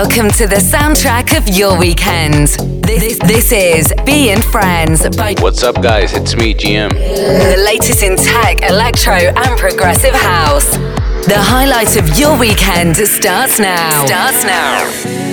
Welcome to the soundtrack of your weekend. This, this is Be and Friends by What's up, guys? It's me, GM. The latest in tech, electro, and progressive house. The highlight of your weekend starts now. Starts now.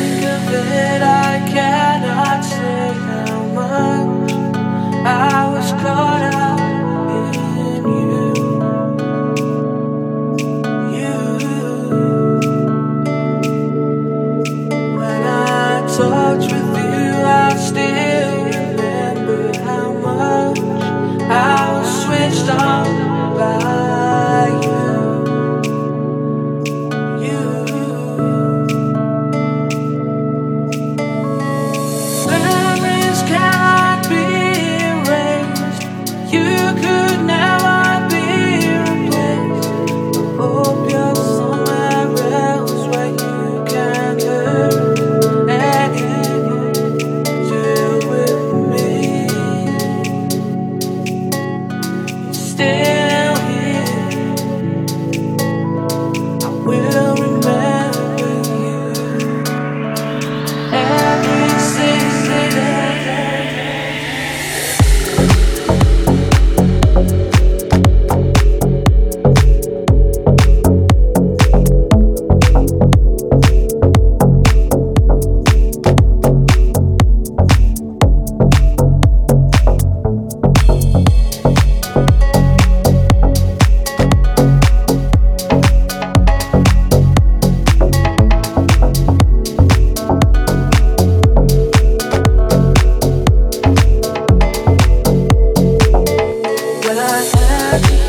I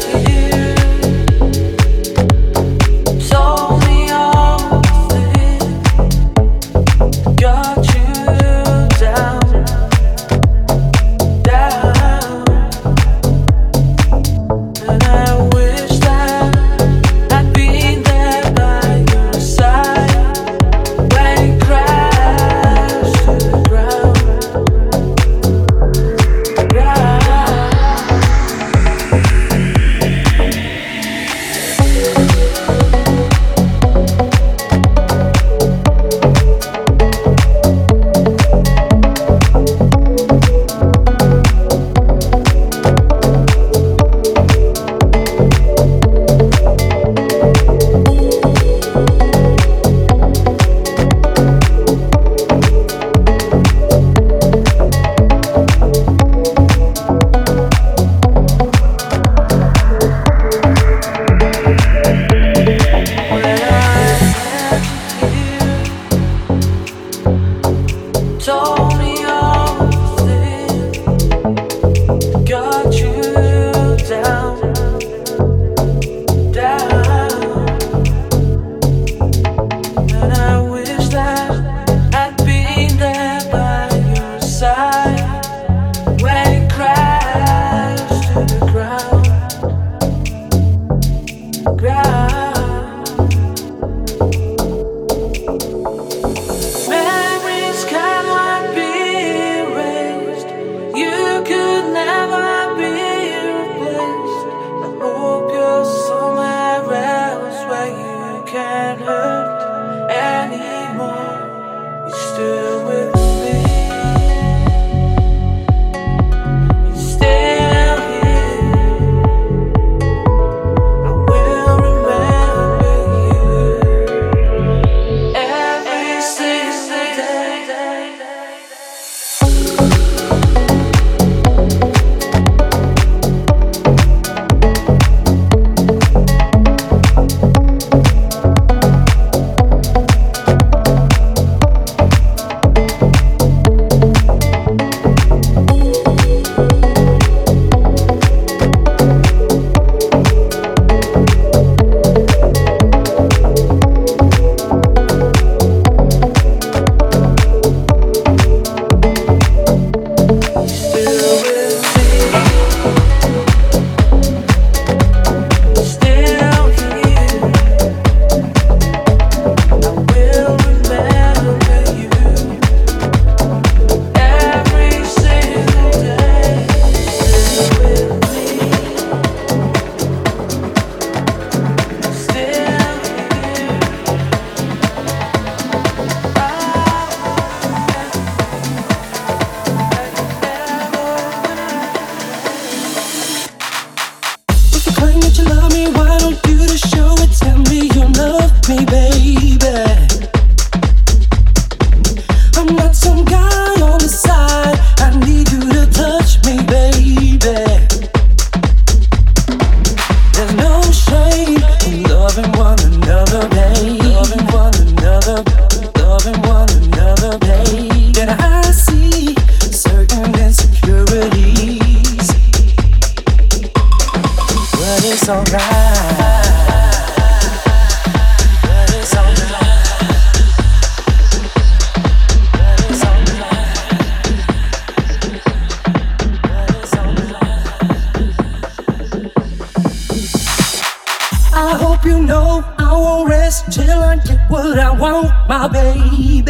want my baby.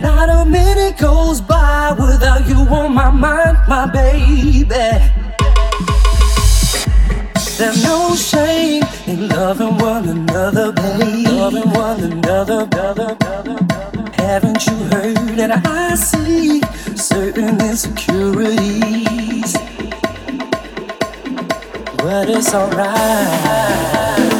Not a minute goes by without you on my mind, my baby. There's no shame in loving one another, babe. Loving one another, brother, brother. Haven't you heard that I see certain insecurities? But it's alright.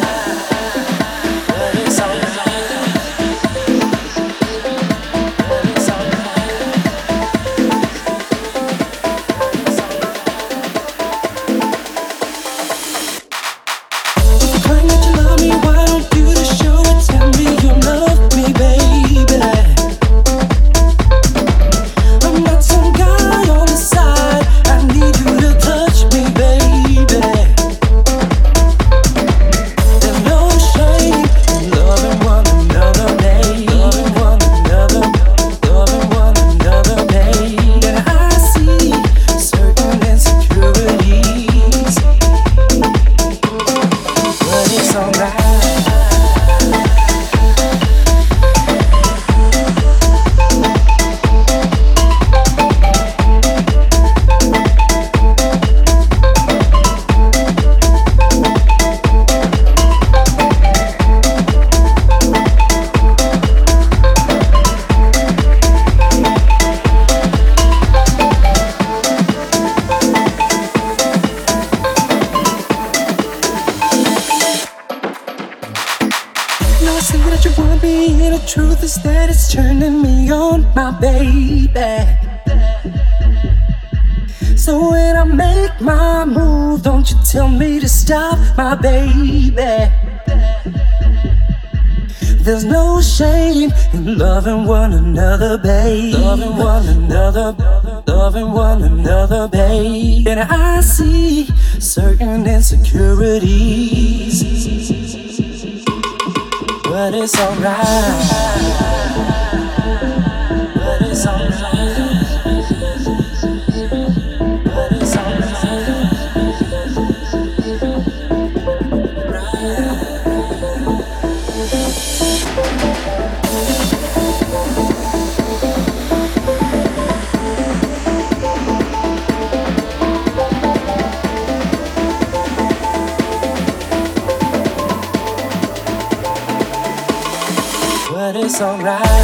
Truth is that it's turning me on, my baby. So when I make my move, don't you tell me to stop, my baby. There's no shame in loving one another, babe. Loving one another, loving one another, babe. And I see certain insecurities but it's alright. Alright.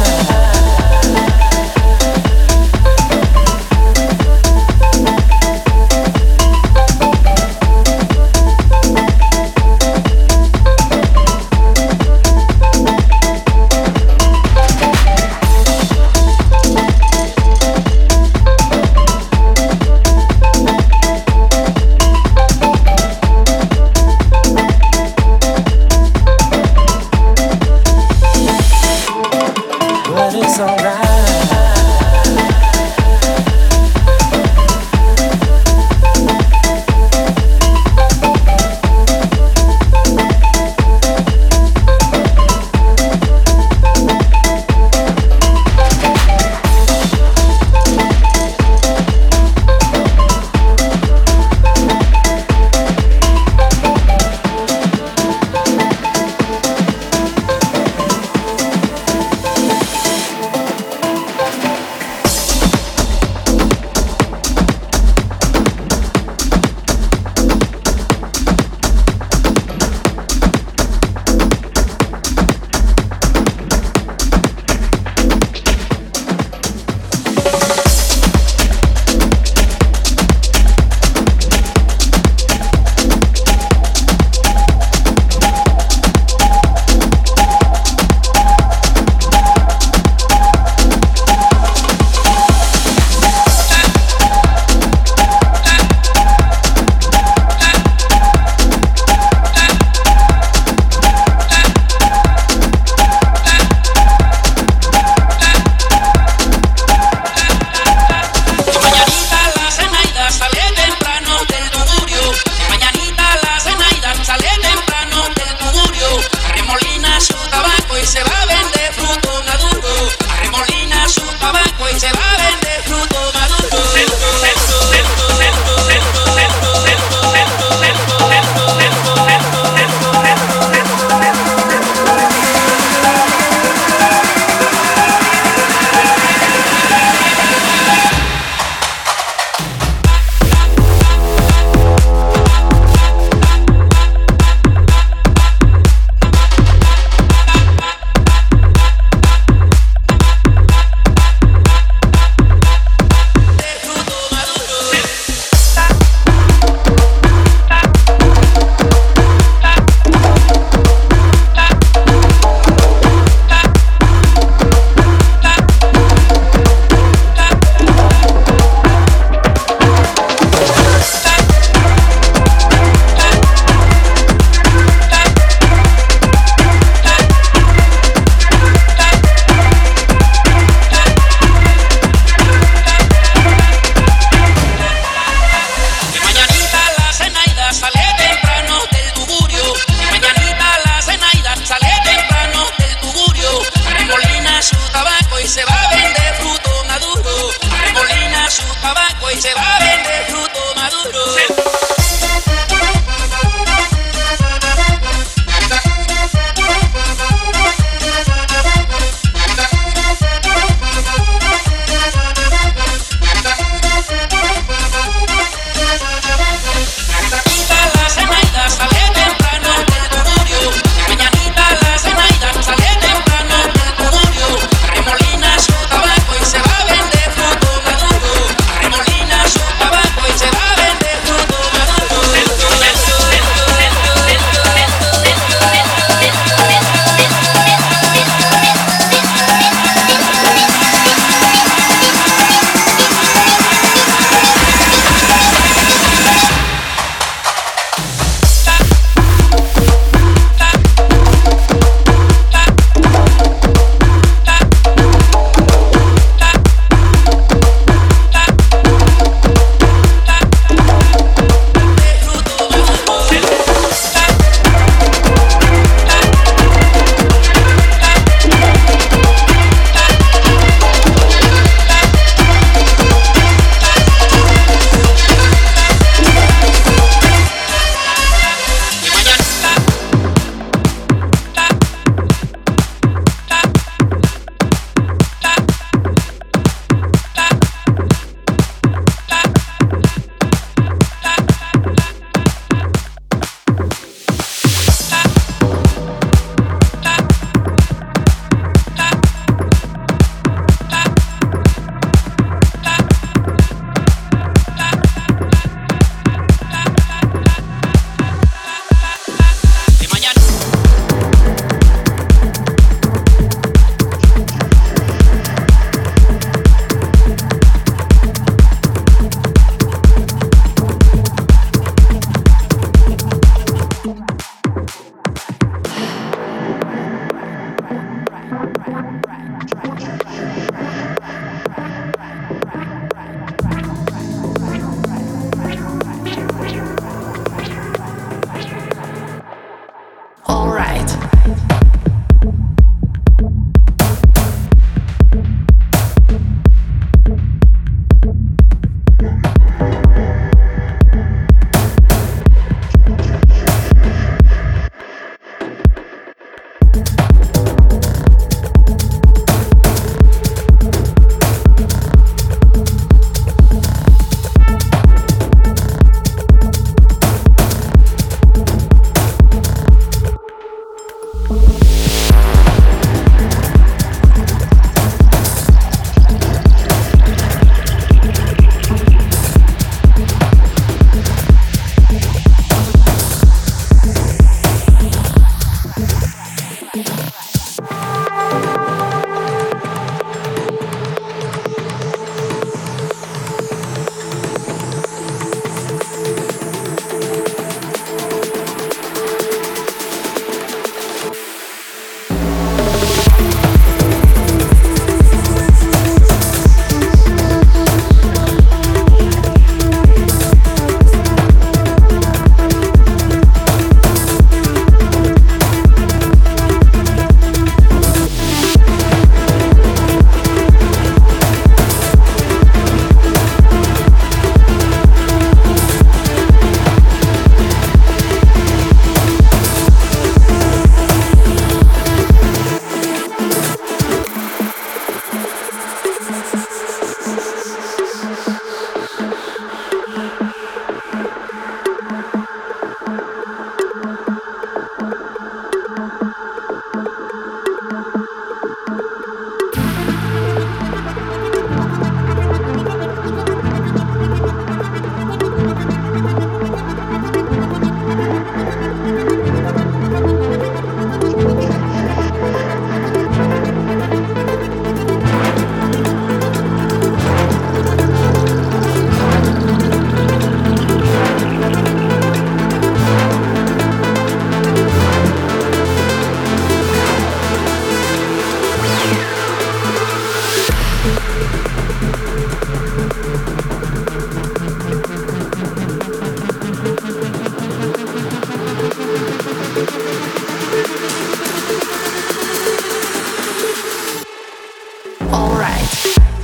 Alright.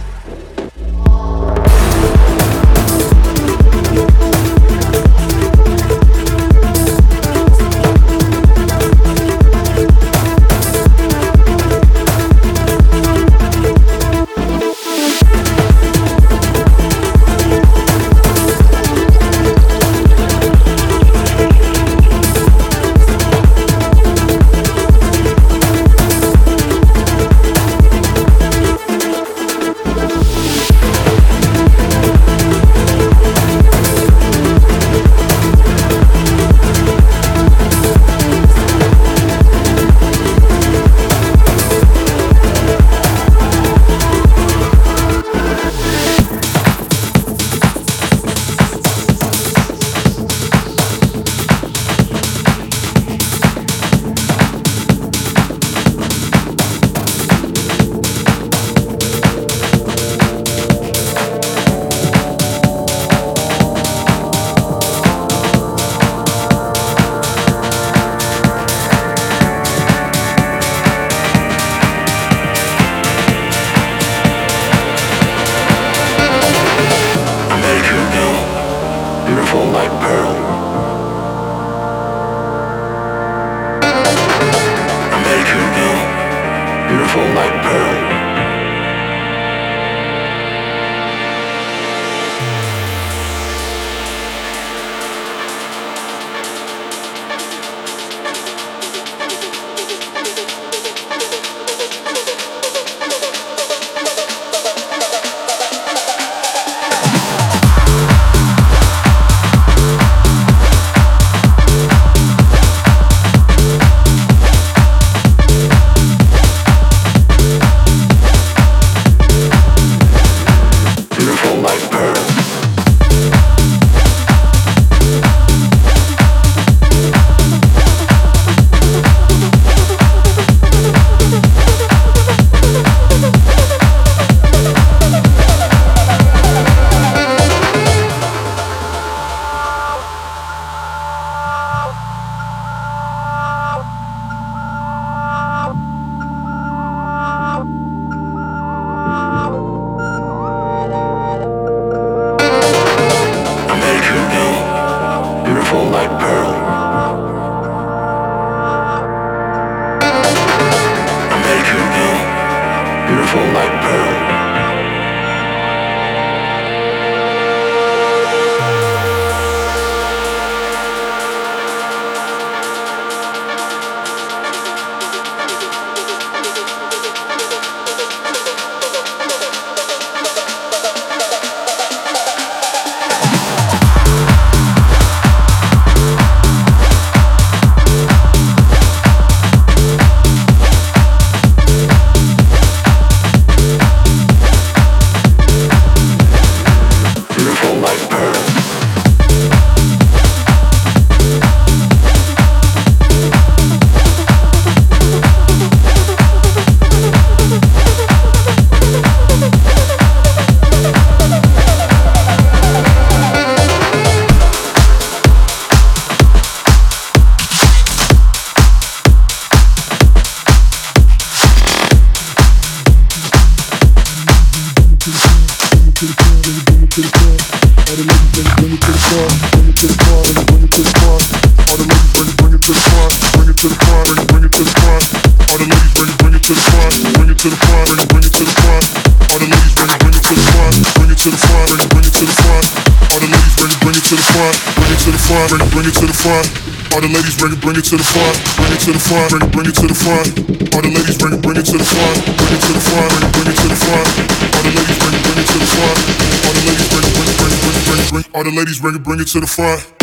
Bring it to the front, bring it to the front, All the ladies bring it, bring it to the front. bring it to the front, bring, bring it to the front. All the ladies bring it, bring it to the front, bring it to the front, bring it, bring it to the front. All the ladies bring it, bring it to the front. All the ladies bring it, bring it, bring it, bring it, bring it, bring it. All the ladies bring it, bring it to the front.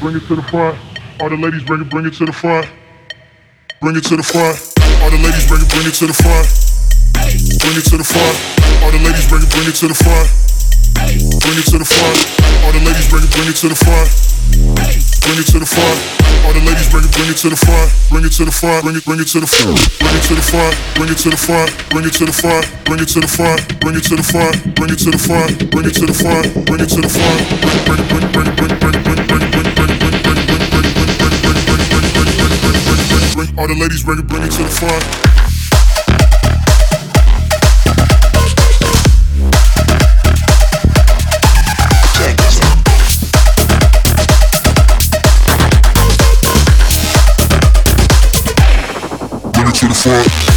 Bring it to the front. All the ladies bring it, bring it to the front. Bring it to the front. All the ladies bring it, bring it to the front. Bring it to the front. All the ladies bring it, bring it to the front. Bring it to the front. All the ladies bring it, bring it to the front. Bring it to the front. All the ladies bring it, bring it to the front. Bring it to the front. Bring it, bring it to the front. Bring it to the front. Bring it to the front. Bring it to the front. Bring it to the front. Bring it to the front. Bring it to the front. Bring it to the front. Bring it to the front. Bring it, bring it, bring it, bring it, bring it, bring it, bring it, bring it, bring it. Bring it, break, break, bring it, break, bring all the ladies bring it, bring it to the front. To the front.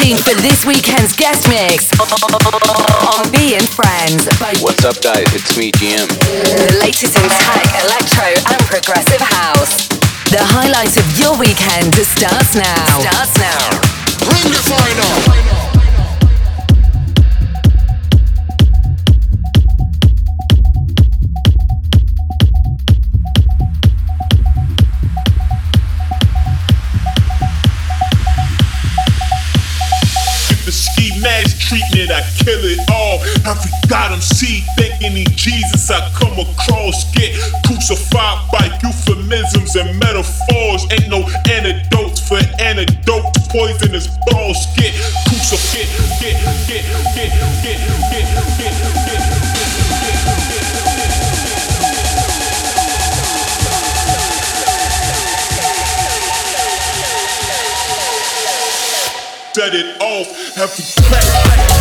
Tuned for this weekend's guest mix on B and Friends. What's up, guys? It's me, GM. The latest in tech, electro, and progressive house. The highlight of your weekend starts now. Starts now. Bring the fire I kill it all. Every God I'm see thinking he Jesus, I come across, get crucified by euphemisms and metaphors. Ain't no antidotes for antidotes, poisonous balls. Get crucified, get, get, get, get, get, get, get. Get. Set it off, to crack.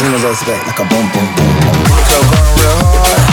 Bring it back like a boom boom boom boom. Bring it back like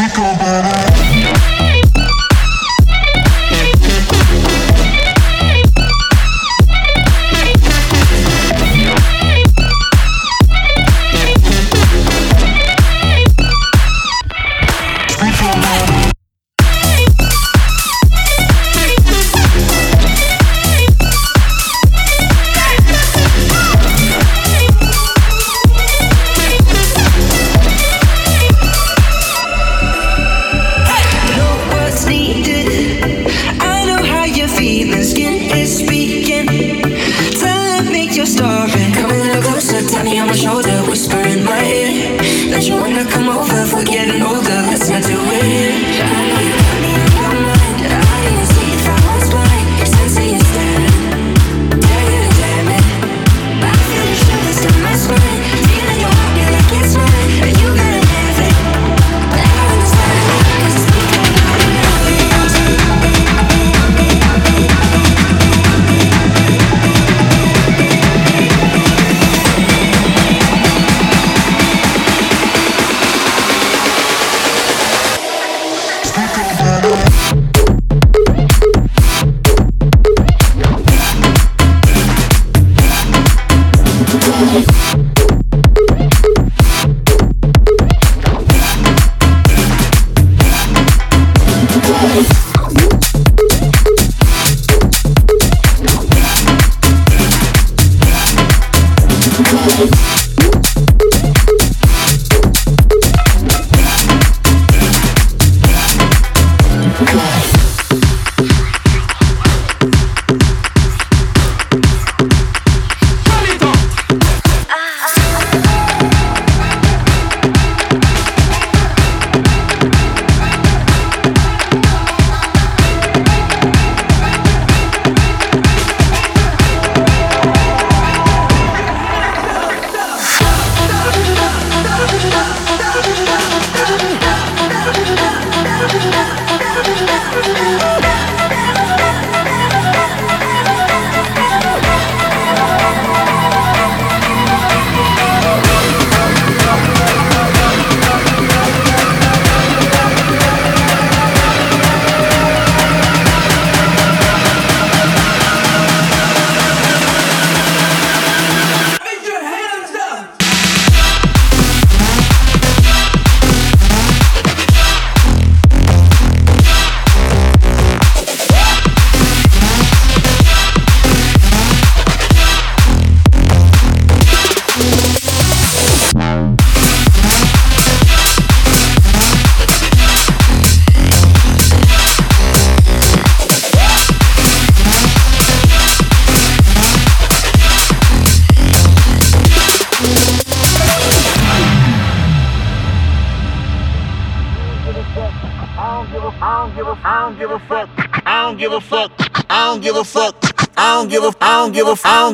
Ficam baratos.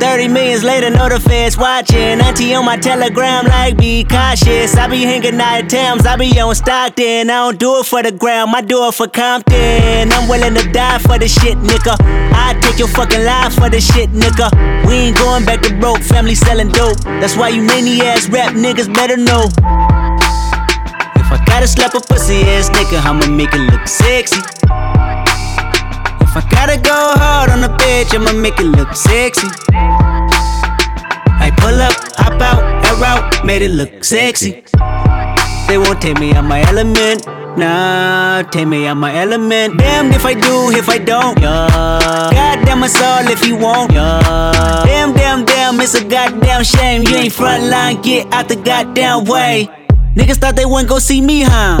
30 millions later, know the feds watching. Auntie on my telegram, like, be cautious. I be hanging out at Thames, I be on Stockton. I don't do it for the gram, I do it for Compton. I'm willing to die for the shit, nigga. I take your fucking life for the shit, nigga. We ain't going back to broke, family selling dope. That's why you many ass rap niggas better know. If I gotta slap a pussy ass nigga, I'ma make it look sexy. I gotta go hard on a bitch, I'ma make it look sexy. I pull up, hop out, air out, made it look sexy. They won't take me out my element. Nah, take me out my element. Damn if I do, if I don't. Yeah. Goddamn us all if you won't. Yeah. Damn, damn, damn, it's a goddamn shame. You ain't front line, get out the goddamn way. Niggas thought they wouldn't go see me, huh?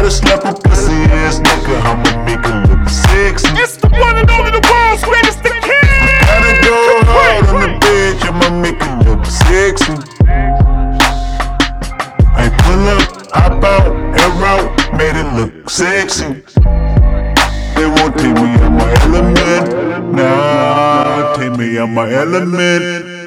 If I gotta slap a pussy ass nigga, I'ma make it look sexy. It's the one and only the world's greatest the kid. Gotta go hard on the bitch, I'ma make it look sexy. I pull up, hop out, air out, made it look sexy. They won't take me out my element, nah, take me out my element.